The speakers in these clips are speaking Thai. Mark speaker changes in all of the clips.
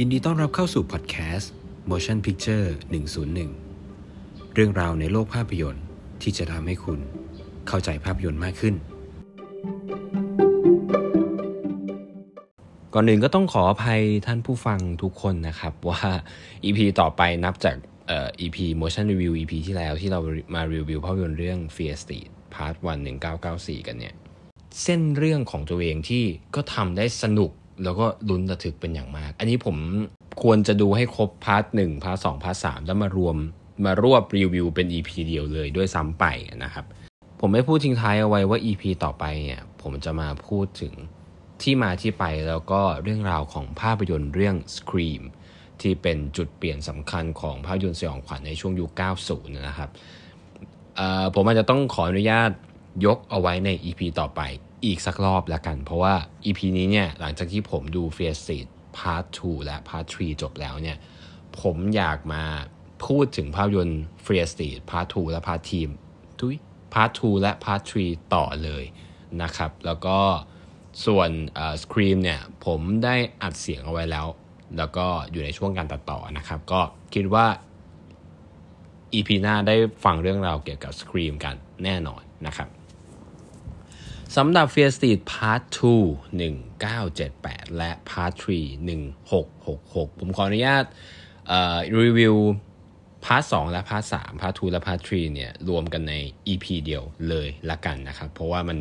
Speaker 1: ยินดีต้อนรับเข้าสู่พอดแคสต์ Motion Picture 101 เรื่องราวในโลกภาพยนตร์ที่จะทำให้คุณเข้าใจภาพยนตร์มากขึ้น ก่อนอื่นก็ต้องขออภัยท่านผู้ฟังทุกคนนะครับ ว่า EP ต่อไปนับจากเอ่อ EP Motion Review EP ที่แล้วที่เรามารีวิวภาพยนตร์เรื่อง Fear Street Part 1 1994 กันเนี่ย เส้นเรื่องของตัวเองที่ก็ทำได้สนุก แล้วก็ลุ้นระทึกเป็นอย่างมาก อันนี้ผมควรจะดูให้ครบ part หนึ่ง part สอง part สามแล้วมารวมมารวบรีวิวเป็น EP เดียวเลยด้วยซ้ำไปนะครับ ผมไม่พูดทิ้งท้ายเอาไว้ว่า EP ต่อไปเนี่ยผมจะมาพูดถึงที่มาที่ไปแล้วก็เรื่องราวของภาพยนตร์เรื่อง Scream ที่เป็นจุดเปลี่ยนสำคัญของภาพยนตร์สยองขวัญในช่วงยุค 90 นะครับผมอาจจะต้องขออนุญาตยกเอาไว้ใน EP ต่อไป อีกสักรอบแล้วกัน เพราะว่า EP นี้เนี่ยหลังจากที่ผมดู Fear Street Part 2 และ Part 3 จบแล้วเนี่ยผมอยากมาพูดถึงภาพยนตร์ Fear Street Part 2 และ Part 3ทุย Part 2 และ Part 3 ต่อเลยนะครับ แล้วก็ส่วนเอ่อ Scream เนี่ยผมได้อัดเสียงเอาไว้แล้ว แล้วก็อยู่ในช่วงการตัดต่อนะครับ ก็คิดว่า EP หน้าได้ฟังเรื่องราวเกี่ยวกับ Scream กันแน่นอนนะครับ สำหรับ Fear Street Part 2 1978 และ Part 3 1666 ผมขออนุญาตรีวิว Part 2 และ Part 3 Part 2 และ Part 3 เนี่ย รวมกันใน EP เดียวเลยละกันนะครับ เพราะว่ามัน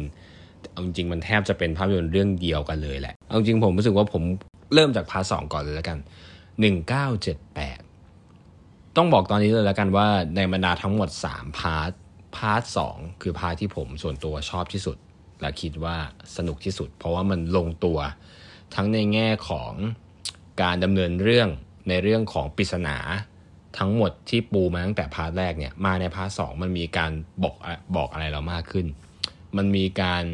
Speaker 1: เอาจริงมันแทบจะเป็นภาพยนตร์เรื่องเดียวกันเลยแหละ เอาจริงผมรู้สึกว่าผมเริ่มจาก Part 2 ก่อนเลยละกัน 1978 ต้องบอกตอนนี้เลยล้วกันว่าในบรรดาทั้งหมด 3 part part 2คือ part ที่ผมส่วนตัวชอบที่สุด และคิดว่าสนุกที่สุด เพราะว่ามันลงตัวทั้งในแง่ของการดำเนินเรื่องในเรื่องของปริศนาทั้งหมดที่ปูมาตั้งแต่ part แรกเนี่ยมาใน part สองมันมีการบอกบอกอะไรเรามากขึ้น มันมีการ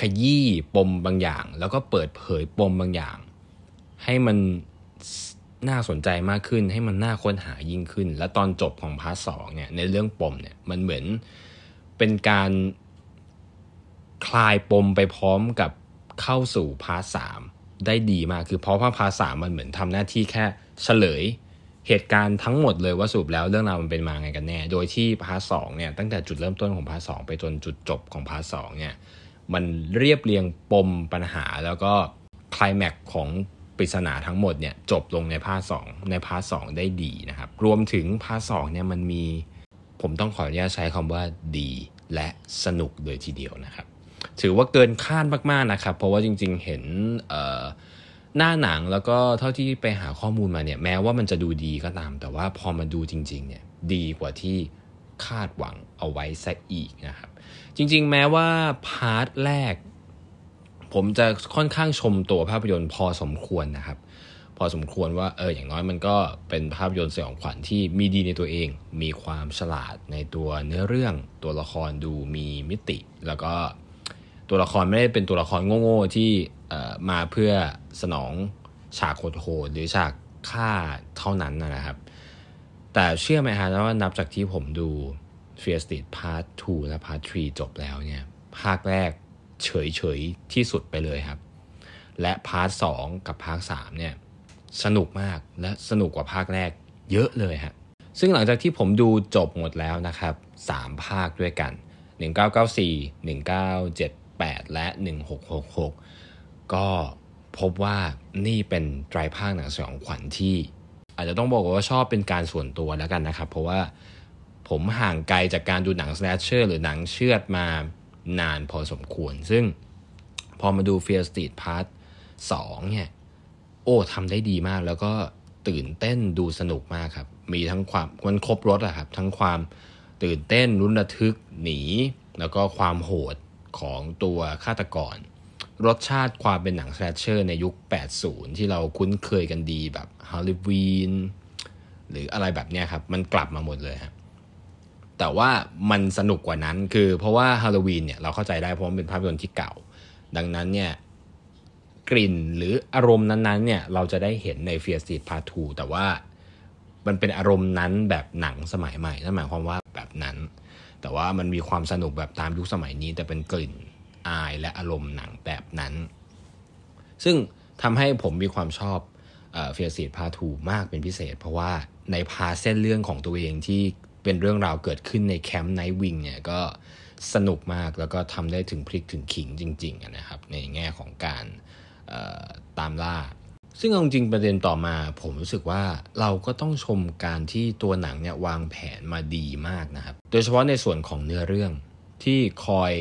Speaker 1: ขยี้ปมบางอย่าง แล้วก็เปิดเผยปมบางอย่าง ให้มันน่าสนใจมากขึ้น ให้มันน่าค้นหายิ่งขึ้น และตอนจบของ part สองเนี่ยในเรื่องปมเนี่ยมันเหมือนเป็นการ คลายปมไปพร้อมกับเข้าสู่ part สามได้ดีมากคือเพราะว่า part สามมันเหมือนทำหน้าที่แค่เฉลยเหตุการณ์ทั้งหมดเลยว่าสรุปแล้วเรื่องราวมันเป็นมาไงกันแน่ โดยที่ part สองเนี่ยตั้งแต่จุดเริ่มต้นของ part สองไปจนจุดจบของ part สองเนี่ยมันเรียบเรียงปมปัญหาแล้วก็คลายแม็กของปริศนาทั้งหมดเนี่ยจบลงใน part สองใน part สองได้ดีนะครับ รวมถึง part สองเนี่ยมันมี ผมต้องขออนุญาตใช้คำว่าดี และสนุกเลยทีเดียวนะครับ ถือว่าเกินคาดมากๆนะครับ เพราะว่าจริง ๆ เห็นหน้าหนังแล้วก็เท่าที่ไปหาข้อมูลมาเนี่ยแม้ว่ามันจะดูดีก็ตาม แต่ว่าพอมาดูจริง ๆ เนี่ยดีกว่าที่คาดหวังเอาไว้ซะอีกนะครับ จริง ๆ แม้ว่าพาร์ทแรก ผมจะค่อนข้างชมตัวภาพยนตร์พอสมควรนะครับ พอสมควรว่าเอออย่างน้อยมันก็เป็นภาพยนตร์สยองขวัญที่มีดีในตัวเอง มีความฉลาดในตัวเนื้อเรื่องตัวละครดูมีมิติ แล้วก็ ตัวละครไม่ได้เป็นตัวละครโง่ๆที่มาเพื่อสนองฉากโหดหรือฉากฆ่าเท่านั้นนะครับ แต่เชื่อไหมฮะว่านับจากที่ผมดู Fear Street Part 2 และ Part 3 จบแล้วเนี่ย ภาคแรกเฉยๆ ที่สุดไปเลยครับ และ part 2กับ part 3เนี่ย สนุกมากและสนุกกว่าภาคแรกเยอะเลยฮะซึ่งหลังจากที่ผมดูจบหมดแล้วนะครับ 3 ภาคด้วยกัน 1994 1978 และ 1666 ก็พบว่านี่เป็นไตรภาคหนังสยองขวัญที่ อาจจะต้องบอกว่าชอบเป็นการส่วนตัวแล้วกันนะครับ เพราะว่าผมห่างไกลจากการดูหนังสแลชเชอร์หรือหนังเชือดมานานพอสมควร ซึ่งพอมาดู Fear Street Part 2เนี่ย โอ้ทำได้ดีมากแล้วก็ตื่นเต้นดูสนุกมากครับ มีทั้งความมันครบรถอะครับ ทั้งความตื่นเต้นรุนระทึกหนี แล้วก็ความโหด ของตัวฆาตกร รสชาติความเป็นหนังแลชเชอร์ในยุค 80 ที่เราคุ้นเคยกันดีแบบฮาลิวีนหรืออะไรแบบเนี้ยครับ มันกลับมาหมดเลยครับแต่ว่ามันสนุกกว่านั้นคือเพราะว่าฮาโลวีนเนี่ยเราเข้าใจได้เพราะมันเป็นภาพยนตร์ที่เก่า ดังนั้นเนี่ยกลิ่นหรืออารมณ์นั้นๆเนี่ยเราจะได้เห็นใน Fear Street Part 2แต่ว่ามันเป็นอารมณ์นั้นแบบหนังสมัยใหม่นั่นหมายความว่าแบบนั้น แต่ว่ามันมีความสนุกแบบตามยุคสมัยนี้ แต่เป็นกลิ่นอายและอารมณ์หนังแบบนั้น ซึ่งทำให้ผมมีความชอบเฟียสีพาทูมากเป็นพิเศษ เพราะว่าในพาเส้นเรื่องของตัวเองที่เป็นเรื่องราวเกิดขึ้นในแคมป์ไนท์วิงเนี่ยก็สนุกมากแล้วก็ทำได้ถึงพลิกถึงขิงจริงๆนะครับ ในแง่ของการตามล่า ซึ่งเอาจริงประเด็นต่อมาผมรู้สึกว่าเราก็ต้องชมการที่ตัวหนังเนี่ยวางแผนมาดีมากนะครับ โดยเฉพาะในส่วนของเนื้อเรื่องที่คอย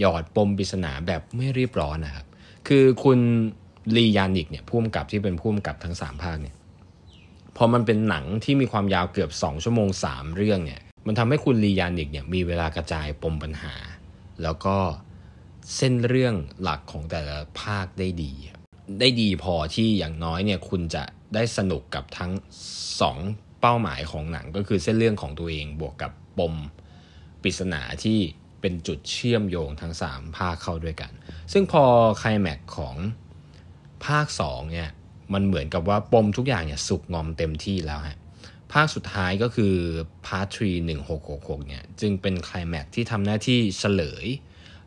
Speaker 1: หยอดปมปริศนาแบบไม่รีบร้อนนะครับ คือคุณลียานิกเนี่ยผู้กำกับที่เป็นผู้กำกับทั้ง 3 ภาคเนี่ยพอมันเป็นหนังที่มีความยาวเกือบ 2 ชั่วโมง 3 เรื่องเนี่ยมันทำให้คุณลียานิกเนี่ยมีเวลากระจายปมปัญหา แล้วก็เส้นเรื่องหลักของแต่ละภาคได้ดี ได้ดีพอที่อย่างน้อยเนี่ยคุณจะได้สนุกกับทั้ง 2 เป้าหมายของหนังก็คือเส้นเรื่องของตัวเองบวกกับปม ปริศนาที่เป็นจุดเชื่อมโยงทั้ง 3 ภาคเข้าด้วยกัน ซึ่งพอไคลแม็กของภาค2เนี่ยมันเหมือนกับว่าปมทุกอย่างเนี่ยสุกงอมเต็มที่แล้วฮะภาคสุดท้ายก็คือpart three หนึ่งหกหกหกเนี่ยจึงเป็นไคลแม็กที่ทำหน้าที่เฉลย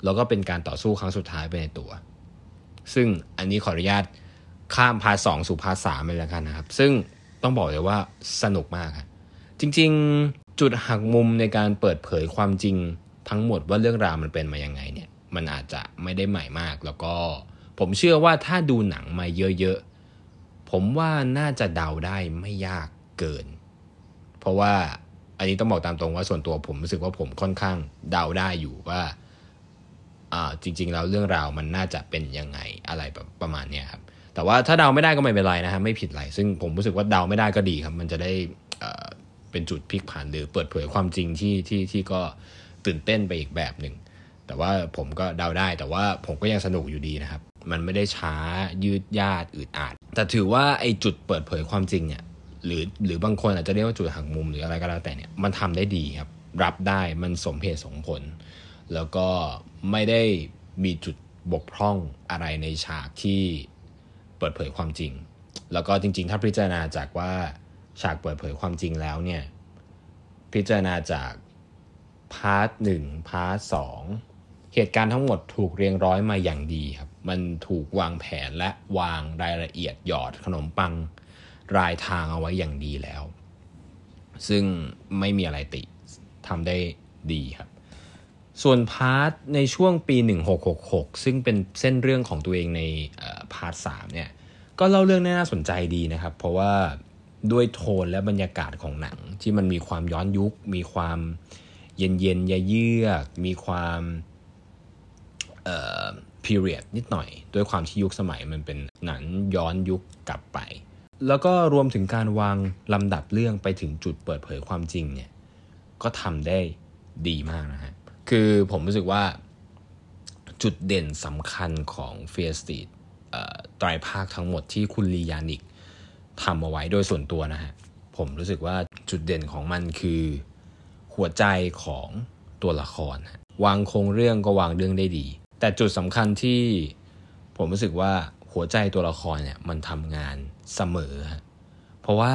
Speaker 1: แล้วก็เป็นการต่อสู้ครั้งสุดท้ายไปในตัว ซึ่งอันนี้ขออนุญาตข้าม part สองสู่ part สามไปแล้วกันนะครับ ซึ่งต้องบอกเลยว่าสนุกมากครับ จริง ๆ จุดหักมุมในการเปิดเผยความจริงทั้งหมดว่าเรื่องราวมันเป็นมายังไงเนี่ย มันอาจจะไม่ได้ใหม่มาก แล้วก็ผมเชื่อว่าถ้าดูหนังมาเยอะๆ ผมว่าน่าจะเดาได้ไม่ยากเกิน เพราะว่าอันนี้ต้องบอกตามตรงว่าส่วนตัวผมรู้สึกว่าผมค่อนข้างเดาได้อยู่ว่าอ่าจริงๆแล้วเรื่องราวมันน่าจะเป็นยังไงอะไรแบบประมาณนี้ครับแต่ว่าถ้าเดาไม่ได้ก็ไม่เป็นไรนะฮะไม่ผิดอะไรซึ่งผมรู้สึกว่าเดาไม่ได้ก็ดีครับ มันจะได้ เป็นจุดพลิกผันหรือเปิดเผยความจริงที่ที่ที่ก็ตื่นเต้นไปอีกแบบหนึ่งแต่ว่าผมก็เดาได้แต่ว่าผมก็ยังสนุกอยู่ดีนะครับ มันไม่ได้ช้ายืดยาดอึดอัดแต่ถือว่าไอ้จุดเปิดเผยความจริงเนี่ยหรือหรือบางคนอาจจะเรียกว่าจุดหักมุมหรืออะไรก็แล้วแต่เนี่ยมันทำได้ดีครับ รับได้มันสมเหตุสมผล แล้วก็ไม่ได้มีจุดบกพร่องอะไรในฉากที่เปิดเผยความจริง แล้วก็จริง ๆ ถ้าพิจารณาจากว่า ฉากเปิดเผยความจริงแล้วเนี่ย พิจารณาจาก part หนึ่งpart สองเหตุการณ์ทั้งหมดถูกเรียงร้อยมาอย่างดีครับ มันถูกวางแผนและวางรายละเอียดหยอดขนมปังรายทางเอาไว้อย่างดีแล้ว ซึ่งไม่มีอะไรติทำได้ดีครับ ส่วน part ในช่วงปี 1666 ซึ่งเป็นเส้นเรื่องของตัวเองใน part 3เนี่ย ก็เล่าเรื่องน่าสนใจดีนะครับ เพราะว่า ด้วยโทนและบรรยากาศของหนัง ที่มันมีความย้อนยุค มีความเย็นเย็นยเยือกมีความเอ่อ period นิดหน่อย ด้วยความที่ยุคสมัยมันเป็นหนังย้อนยุคกลับไป แล้วก็รวมถึงการวางลำดับเรื่องไปถึงจุดเปิดเผยความจริงเนี่ยก็ทำได้ดีมากนะฮะ คือผมรู้สึกว่าจุดเด่นสำคัญของเฟียสตีดไตรภาคทั้งหมดที่คุณลียานิก ทำเอาไว้โดยส่วนตัวนะฮะ ผมรู้สึกว่าจุดเด่นของมันคือ หัวใจของตัวละคร วางโครงเรื่องก็วางเรื่องได้ดี แต่จุดสำคัญที่ผมรู้สึกว่าหัวใจตัวละครเนี่ยมันทำงานเสมอ เพราะว่า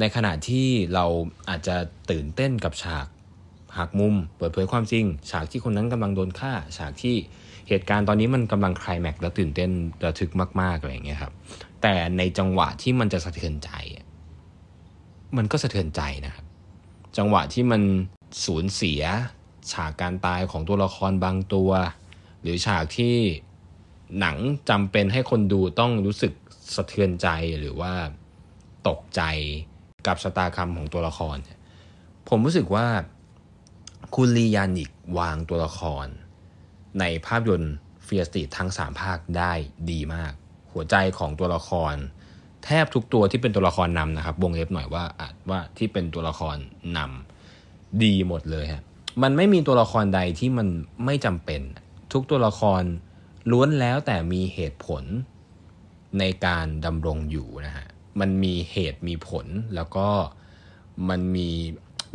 Speaker 1: ในขณะที่เราอาจจะตื่นเต้นกับฉากหักมุม เปิดเผยความจริง ฉากที่คนนั้นกำลังโดนฆ่า ฉากที่เหตุการณ์ตอนนี้มันกำลังคลายแม็กและตื่นเต้นระทึกมากๆอะไรอย่างเงี้ยครับ แต่ในจังหวะที่มันจะสะเทือนใจ มันก็สะเทือนใจนะครับ จังหวะที่มันสูญเสีย ฉากการตายของตัวละครบางตัว หรือฉากที่หนังจำเป็นให้คนดูต้องรู้สึกสะเทือนใจหรือว่าตกใจกับชะตากรรมของตัวละคร ผมรู้สึกว่าคุณลียานิกวางตัวละคร ในภาพยนตร์เฟียสติทั้งสามภาคได้ดีมาก หัวใจของตัวละคร แทบทุกตัวที่เป็นตัวละครนำนะครับวงเล็บหน่อยว่าอาจว่าที่เป็นตัวละครนำดีหมดเลยฮะมันไม่มีตัวละครใดที่มันไม่จำเป็น ทุกตัวละครล้วนแล้วแต่มีเหตุผลในการดำรงอยู่นะฮะมันมีเหตุมีผลแล้วก็มันมี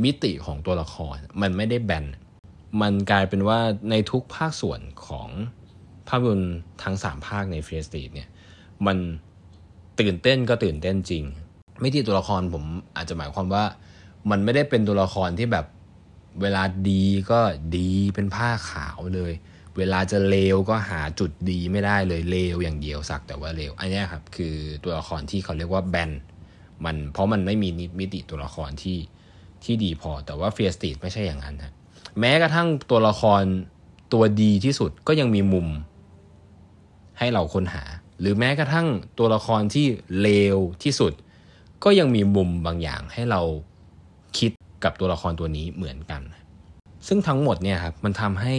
Speaker 1: มิติของตัวละคร มันไม่ได้แบน มันกลายเป็นว่าในทุกภาคส่วนของภาพยนตร์ทั้งสามภาคในเฟสตีเนี่ย มันตื่นเต้นก็ตื่นเต้นจริง ไม่ที่ตัวละครผมอาจจะหมายความว่า มันไม่ได้เป็นตัวละครที่แบบเวลาดีก็ดีเป็นผ้าขาวเลย เวลาจะเลวก็หาจุดดีไม่ได้เลยเลวอย่างเดียวสักแต่ว่าเลวอันนี้ครับคือตัวละครที่เขาเรียกว่าแบนมันเพราะมันไม่มีมิติตัวละครที่ที่ดีพอแต่ว่าเฟียสตีดไม่ใช่อย่างนั้นฮะแม้กระทั่งตัวละครตัวดีที่สุดก็ยังมีมุมให้เราค้นหา หรือแม้กระทั่งตัวละครที่เลวที่สุด ก็ยังมีมุมบางอย่างให้เราคิดกับตัวละครตัวนี้เหมือนกัน ซึ่งทั้งหมดเนี่ยครับมันทำให้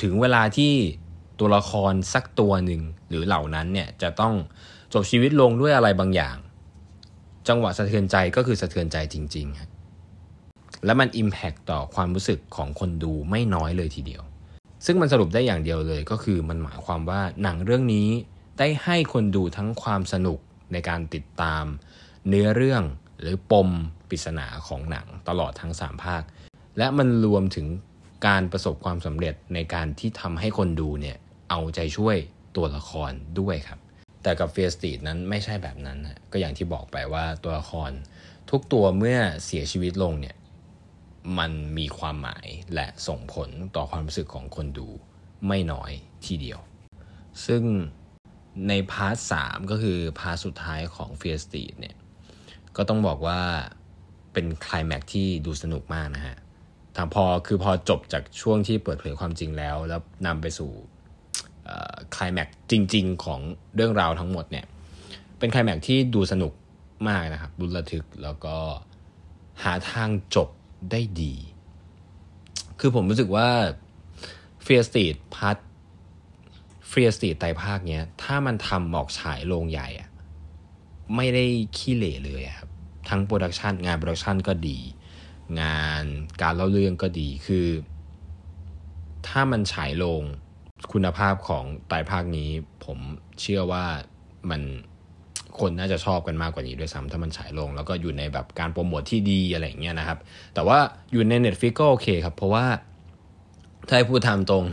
Speaker 1: ถึงเวลาที่ตัวละครสักตัวหนึ่งหรือเหล่านั้นเนี่ยจะต้องจบชีวิตลงด้วยอะไรบางอย่าง จังหวะสะเทือนใจก็คือสะเทือนใจจริงๆครับและมันอิมแพคต่อความรู้สึกของคนดูไม่น้อยเลยทีเดียว ซึ่งมันสรุปได้อย่างเดียวเลยก็คือมันหมายความว่าหนังเรื่องนี้ ได้ให้คนดูทั้งความสนุกในการติดตาม เนื้อเรื่องหรือปมปริศนาของหนังตลอดทั้ง 3 ภาค และมันรวมถึงการประสบความสำเร็จในการที่ทำให้คนดูเนี่ยเอาใจช่วยตัวละครด้วยครับ แต่กับ Fear Street นั้นไม่ใช่แบบนั้นนะก็อย่างที่บอกไปว่าตัวละคร ทุกตัวเมื่อเสียชีวิตลงเนี่ยมันมีความหมายและส่งผลต่อความรู้สึกของคนดูไม่น้อยทีเดียว ซึ่ง ใน part สามก็คือ part สุดท้ายของ Fear Street เนี่ยก็ต้องบอกว่าเป็นคลายแม็กที่ดูสนุกมากนะฮะทางพอคือพอจบจากช่วงที่เปิดเผยความจริงแล้ว แล้วนำไปสู่คลายแม็กจริง ๆ ของเรื่องราวทั้งหมดเนี่ยเป็นคลายแม็กที่ดูสนุกมากนะครับดูระทึกแล้วก็หาทางจบได้ดี คือผมรู้สึกว่าเฟียสตีดพัท ฟรีสตีดไตภาคเนี้ย ถ้ามันทำออกฉายโรงใหญ่อะไม่ได้ขี้เหร่เลยครับ ทั้ง production งาน production ก็ดี งานการเล่าเรื่องก็ดีคือ ถ้ามันฉายโรงคุณภาพของไตรภาคนี้ ผมเชื่อว่ามันคนน่าจะชอบกันมากกว่านี้ด้วยซ้ำถ้ามันฉายโรง แล้วก็อยู่ในแบบการโปรโมทที่ดีอะไรอย่างเงี้ยนะครับ แต่ว่าอยู่ใน Netflix ก็โอเคครับ เพราะว่าถ้าพูดตามตรง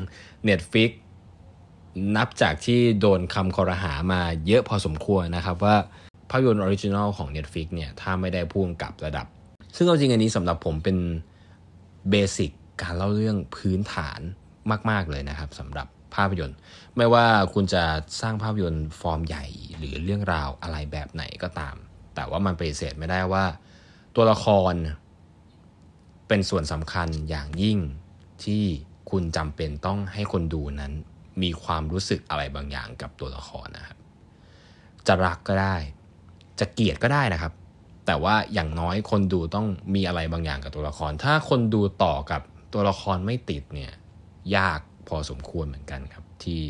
Speaker 1: Netflix นับจากที่โดนคำครหามาเยอะพอสมควรนะครับว่าภาพยนตร์ original ของ Netflix เนี่ยถ้าไม่ได้ผู้กำกับระดับ ซึ่งเอาจริงอันนี้สำหรับผมเป็น basic การเล่าเรื่องพื้นฐานมาก ๆ เลยนะครับสำหรับภาพยนตร์ ไม่ว่าคุณจะสร้างภาพยนตร์ฟอร์มใหญ่หรือเรื่องราวอะไรแบบไหนก็ตาม แต่ว่ามันปฏิเสธไม่ได้ว่า ตัวละครเป็นส่วนสำคัญอย่างยิ่งที่คุณจำเป็นต้องให้คนดูนั้น มีความรู้สึกอะไรบางอย่างกับตัวละครนะครับ จะรักก็ได้ จะเกลียดก็ได้นะครับ แต่ว่าอย่างน้อยคนดูต้องมีอะไรบางอย่างกับตัวละคร ถ้าคนดูต่อกับตัวละครไม่ติดเนี่ยยากพอสมควรเหมือนกันครับ ที่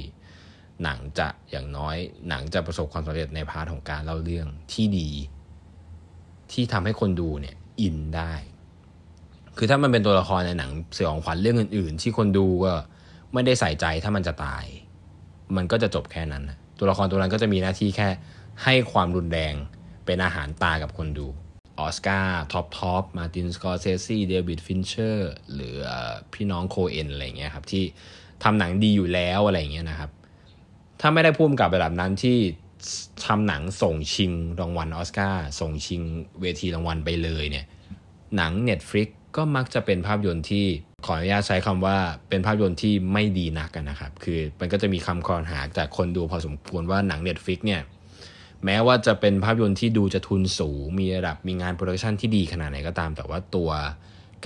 Speaker 1: หนังจะอย่างน้อยหนังจะประสบความสำเร็จในพาร์ทของการเล่าเรื่องที่ดี ที่ทำให้คนดูเนี่ยอินได้ คือถ้ามันเป็นตัวละครในหนังสือของขวัญเรื่องอื่น ๆ ที่คนดูก็ ไม่ได้ใส่ใจถ้ามันจะตาย มันก็จะจบแค่นั้น ตัวละครตัวนั้นก็จะมีหน้าที่แค่ให้ความรุนแรงเป็นอาหารตากับคนดูออสการ์ top top Martin Scorsese David Fincher หรือพี่น้อง Coen อะไรเงี้ยครับที่ทำหนังดีอยู่แล้วอะไรเงี้ยนะครับ ถ้าไม่ได้ผู้กำกับระดับนั้นที่ทำหนังส่งชิงรางวัลออสการ์ส่งชิงเวทีรางวัลไปเลยเนี่ยหนัง Netflix ก็มักจะเป็นภาพยนตร์ที่ ขออนุญาตใช้คำว่าเป็นภาพยนตร์ที่ไม่ดีนักนะครับ คือมันก็จะมีคำครหาจากคนดูพอสมควรว่าหนัง Netflix เนี่ยแม้ว่าจะเป็นภาพยนตร์ที่ดูจะทุนสูง มีระดับมีงาน production ที่ดีขนาดไหนก็ตาม แต่ว่าตัว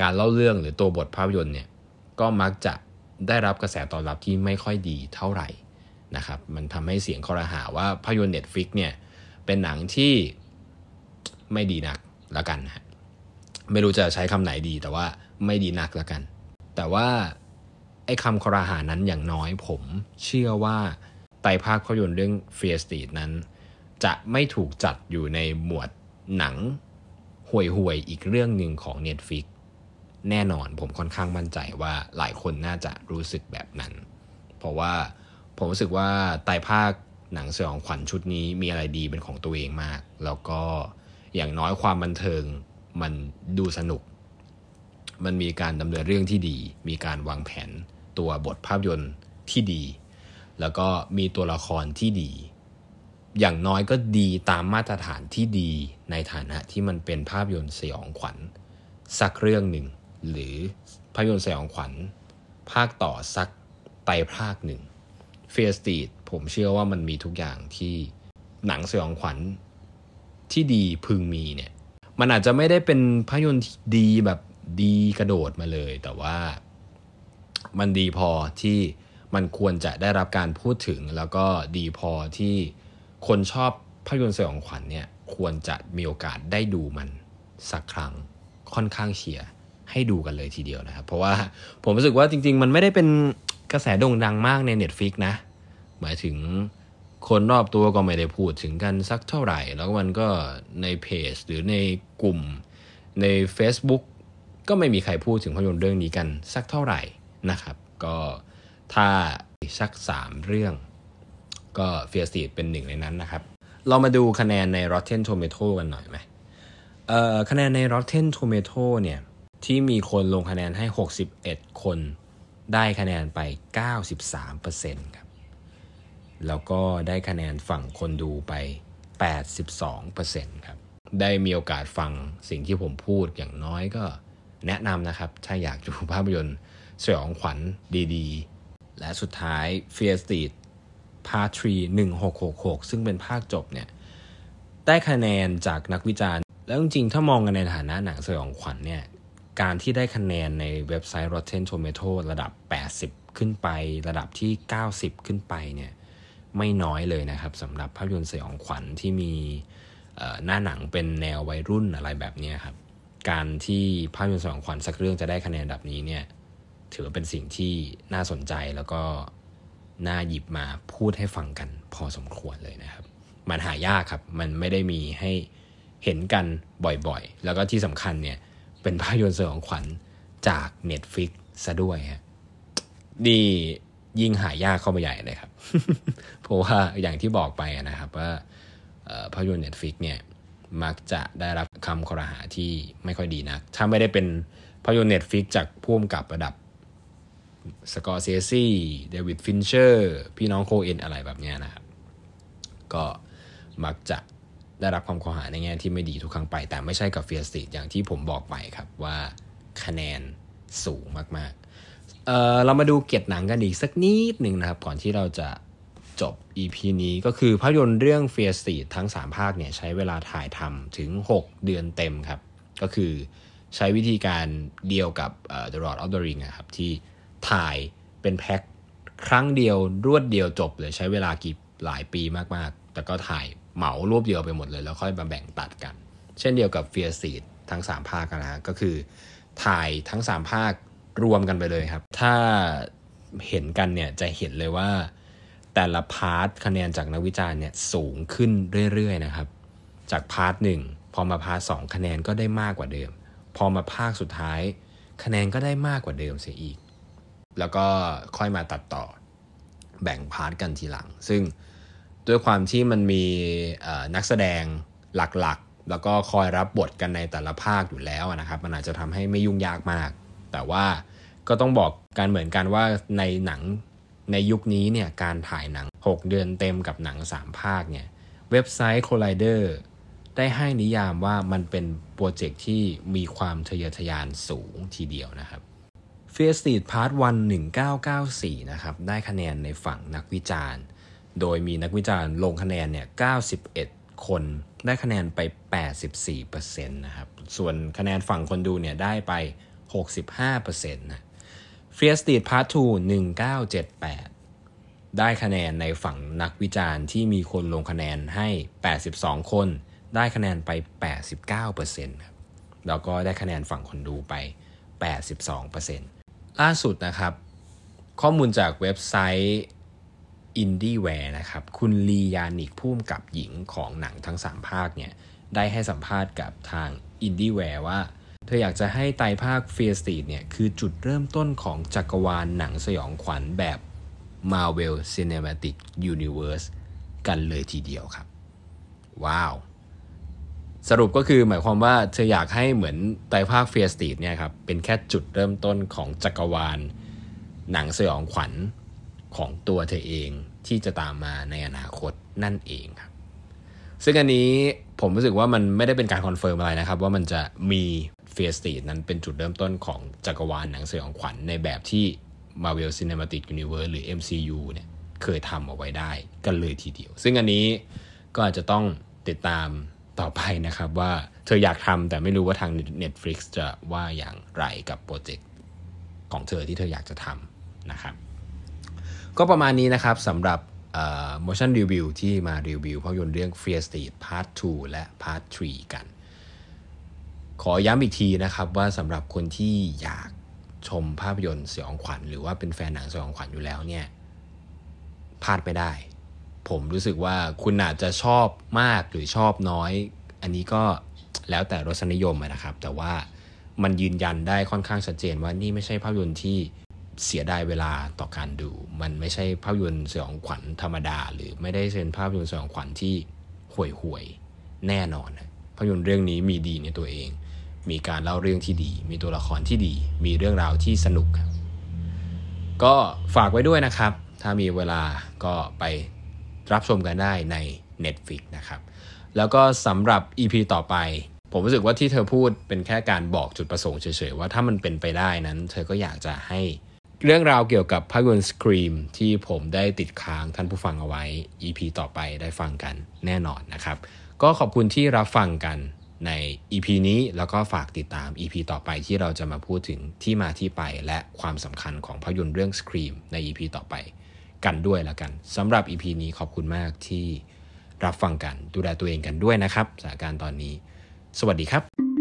Speaker 1: การเล่าเรื่องหรือตัวบทภาพยนตร์เนี่ยก็มักจะได้รับกระแสตอบรับที่ไม่ค่อยดีเท่าไหร่นะครับ มันทำให้เสียงครหาว่าภาพยนตร์ Netflix เนี่ยเป็นหนังที่ไม่ดีนักละกันฮะไม่รู้จะใช้คำไหนดีแต่ว่าไม่ดีนักละกัน แต่ว่าไอ้คำครหานั้นอย่างน้อยผมเชื่อว่าไตรภาคภาพยนตร์เรื่อง Fear Street นั้น จะไม่ถูกจัดอยู่ในหมวดหนังห่วยๆอีกเรื่องหนึ่งของ Netflix แน่นอนผมค่อนข้างมั่นใจว่าหลายคนน่าจะรู้สึกแบบนั้น เพราะว่าผมรู้สึกว่าไตภาคหนังสยองขวัญชุดนี้มีอะไรดีเป็นของตัวเองมาก แล้วก็อย่างน้อยความบันเทิงมันดูสนุก มันมีการดำเนินเรื่องที่ดี มีการวางแผนตัวบทภาพยนตร์ที่ดี แล้วก็มีตัวละครที่ดี อย่างน้อยก็ดีตามมาตรฐานที่ดีในฐานะที่มันเป็นภาพยนตร์สยองขวัญสักเรื่องหนึ่ง หรือภาพยนตร์สยองขวัญ ภาคต่อสักไตรภาคหนึ่งเฟียสตีดผมเชื่อว่ามันมีทุกอย่างที่หนังสยองขวัญที่ดีพึงมีเนี่ย มันอาจจะไม่ได้เป็นภาพยนตร์ที่ดีแบบ ดีกระโดดมาเลย แต่ว่ามันดีพอที่มันควรจะได้รับการพูดถึง แล้วก็ดีพอที่คนชอบภาพยนตร์สยองขวัญเนี่ยควรจะมีโอกาสได้ดูมันสักครั้งค่อนข้างเชียร์ให้ดูกันเลยทีเดียวนะครับ เพราะว่าผมรู้สึกว่าจริง ๆ มันไม่ได้เป็นกระแสโด่งดังมากใน Netflix นะ หมายถึงคนรอบตัวก็ไม่ได้พูดถึงกันสักเท่าไหร่ แล้วมันก็ในเพจหรือในกลุ่มใน Facebook ก็ไม่มีใครพูดถึงภาพยนตร์เรื่องนี้กันสักเท่าไหร่นะครับ ก็ถ้าสักสามเรื่อง ก็เฟียสตีดเป็นหนึ่งในนั้นนะครับ เรามาดูคะแนนใน Rotten Tomato กันหน่อยไหมเอ่อคะแนนใน Rotten Tomato เนี่ยที่มีคนลงคะแนนให้ 61 คน ได้คะแนนไป 93%ครับ แล้วก็ได้คะแนนฝั่งคนดูไป 82%ครับ ได้มีโอกาสฟังสิ่งที่ผมพูดอย่างน้อยก็ แนะนำนะครับ ถ้าอยากดูภาพยนตร์สยองขวัญดีๆ และสุดท้าย Fear Street Part 3 1666 ซึ่งเป็นภาคจบเนี่ย ได้คะแนนจากนักวิจารณ์ แล้วจริงๆ ถ้ามองกันในฐานะหนังสยองขวัญเนี่ย การที่ได้คะแนนในเว็บไซต์ Rotten Tomato ระดับ 80 ขึ้นไประดับที่ 90 ขึ้นไปเนี่ย ไม่น้อยเลยนะครับสำหรับภาพยนตร์สยองขวัญที่มีหน้าหนังเป็นแนววัยรุ่นอะไรแบบนี้ครับ การที่ภาพยนตร์สยองขวัญสักเรื่องจะได้คะแนนแบบนี้เนี่ยถือว่าเป็นสิ่งที่น่าสนใจแล้วก็น่าหยิบมาพูดให้ฟังกันพอสมควรเลยนะครับ มันหายากครับ มันไม่ได้มีให้เห็นกันบ่อยๆ แล้วก็ที่สำคัญเนี่ยเป็นภาพยนตร์สยองขวัญจาก Netflix ซะด้วยฮะนี่ยิ่งหายากเข้าไปใหญ่เลยครับ เพราะว่าอย่างที่บอกไปนะครับว่าภาพยนตร์ Netflix เนี่ย มักจะได้รับคำครหาที่ไม่ค่อยดีนะถ้าไม่ได้เป็นภาพยนตร์ Netflix จากผู้กำกับระดับ Scorsese David Fincher พี่น้อง Coen อะไรแบบนี้นะครับ ก็มักจะได้รับความข้อหาในแง่ที่ไม่ดีทุกครั้งไป แต่ไม่ใช่กับ Fear Street อย่างที่ผมบอกไปครับว่าคะแนนสูงมากๆเเรามาดูเกียรติหนังกันอีกสักนิดหนึ่งนะครับ ก่อนที่เราจะ จบ EP นี้ก็คือภาพยนตร์เรื่องเฟียสติทั้ง 3 ภาคเนี่ยใช้เวลาถ่ายทำถึง 6 เดือนเต็มครับ ก็คือใช้วิธีการเดียวกับ The Lord of the Ring ครับ ที่ถ่ายเป็นแพ็คครั้งเดียวรวดเดียวจบเลยใช้เวลากี่หลายปีมากๆ แต่ก็ถ่ายเหมารวบเดียวไปหมดเลย แล้วค่อยมาแบ่งตัดกัน เช่นเดียวกับเฟียร์ซีดทั้ง 3 ภาคนะก็คือถ่ายทั้ง 3 ภาครวมกันไปเลยครับ ถ้าเห็นกันเนี่ยจะเห็นเลยว่า แต่ละ part คะแนนจากนักวิจารณ์เนี่ยสูงขึ้นเรื่อยๆนะครับ จาก part หนึ่งพอมา part สองคะแนนก็ได้มากกว่าเดิม พอมาภาคสุดท้าย คะแนนก็ได้มากกว่าเดิมเสียอีก แล้วก็ค่อยมาตัดต่อแบ่ง part กันทีหลัง ซึ่งด้วยความที่มันมีนักแสดงหลักๆ แล้วก็คอยรับบทกันในแต่ละภาคอยู่แล้วนะครับ มันอาจจะทำให้ไม่ยุ่งยากมาก แต่ว่าก็ต้องบอกกันเหมือนกันว่าในหนัง ในยุคนี้เนี่ยการถ่ายหนัง 6 เดือนเต็มกับหนัง 3 ภาคเนี่ยเว็บไซต์ Collider ได้ให้นิยามว่ามันเป็นโปรเจกต์ที่มีความทะเยอทะยานสูงทีเดียวนะครับ f a c e t Part 1 1994 นะครับ ได้คะแนนในฝั่งนักวิจารณ์ โดยมีนักวิจารณ์ลงคะแนนเนี่ย 91 คน ได้คะแนนไป 84%นะครับ ส่วนคะแนนฝั่งคนดูเนี่ยได้ไป 65%นะ f a c e t Part 2 1978ได้คะแนนในฝั่งนักวิจารณ์ที่มีคนลงคะแนนให้ 82 คน ได้คะแนนไป 89%ครับแล้วก็ได้คะแนนฝั่งคนดูไป 82%ล่าสุดนะครับ ข้อมูลจากเว็บไซต์ IndieWare นะครับ คุณลียานิกผู้กำกับหญิงของหนังทั้ง 3 ภาคเนี่ย ได้ให้สัมภาษณ์กับทาง IndieWare ว่า เธออยากจะให้ไตภาค Fear Street เนี่ยคือจุดเริ่มต้นของจักรวาลหนังสยองขวัญแบบ Marvel Cinematic Universe กันเลยทีเดียวครับ ว้าว สรุปก็คือหมายความว่าเธออยากให้เหมือนไตรภาคเฟียสตีดเนี่ยครับเป็นแค่จุดเริ่มต้นของจักรวาลหนังสยองขวัญของตัวเธอเองที่จะตามมาในอนาคตนั่นเองครับ ซึ่งอันนี้ผมรู้สึกว่ามันไม่ได้เป็นการ confirm อะไรนะครับ ว่ามันจะมี Fear Street นั้นเป็นจุดเริ่มต้นของจักรวาลหนังสยองขวัญในแบบที่ Marvel Cinematic Universe หรือ MCU เนี่ยเคยทำเอาไว้ได้กันเลยทีเดียว ซึ่งอันนี้ก็อาจจะต้องติดตามต่อไปนะครับว่าเธออยากทำแต่ไม่รู้ว่าทาง Netflix จะว่าอย่างไรกับโปรเจกต์ของเธอที่เธออยากจะทำนะครับ ก็ประมาณนี้นะครับสำหรับ motion review ที่มารีวิวภาพยนตร์เรื่อง Fear Street Part 2 และ Part 3 กัน ขอย้ำอีกทีนะครับว่าสำหรับคนที่อยากชมภาพยนตร์สยองขวัญหรือว่าเป็นแฟนหนังสยองขวัญอยู่แล้วเนี่ยพลาดไม่ได้ ผมรู้สึกว่าคุณอาจจะชอบมากหรือชอบน้อย อันนี้ก็แล้วแต่รสนิยมนะครับ แต่ว่ามันยืนยันได้ค่อนข้างชัดเจนว่านี่ไม่ใช่ภาพยนตร์ที่เสียดายเวลาต่อการดู มันไม่ใช่ภาพยนตร์สยองขวัญธรรมดา หรือไม่ได้เป็นภาพยนตร์สยองขวัญที่ห่วยห่วยแน่นอนภาพยนตร์เรื่องนี้มีดีในตัวเอง มีการเล่าเรื่องที่ดี มีตัวละครที่ดี มีเรื่องราวที่สนุกครับก็ฝากไว้ด้วยนะครับ ถ้ามีเวลาก็ไปรับชมกันได้ใน Netflix นะครับ แล้วก็สำหรับ EP ต่อไป ผมรู้สึกว่าที่เธอพูดเป็นแค่การบอกจุดประสงค์เฉยๆ ว่าถ้ามันเป็นไปได้นั้น เธอก็อยากจะให้เรื่องราวเกี่ยวกับภาพยนตร์สครีมที่ผมได้ติดค้างท่านผู้ฟังเอาไว้ EP ต่อไปได้ฟังกันแน่นอนนะครับ ก็ขอบคุณที่รับฟังกัน ใน EP นี้แล้วก็ฝากติดตาม EP ต่อไปที่เราจะมาพูดถึงที่มาที่ไปและความสำคัญของภาพยนตร์เรื่อง Scream ใน EP ต่อไปกันด้วยแล้วกันสำหรับ EP นี้ขอบคุณมากที่รับฟังกันดูแลตัวเองกันด้วยนะครับสถานการณ์ตอนนี้ สวัสดีครับ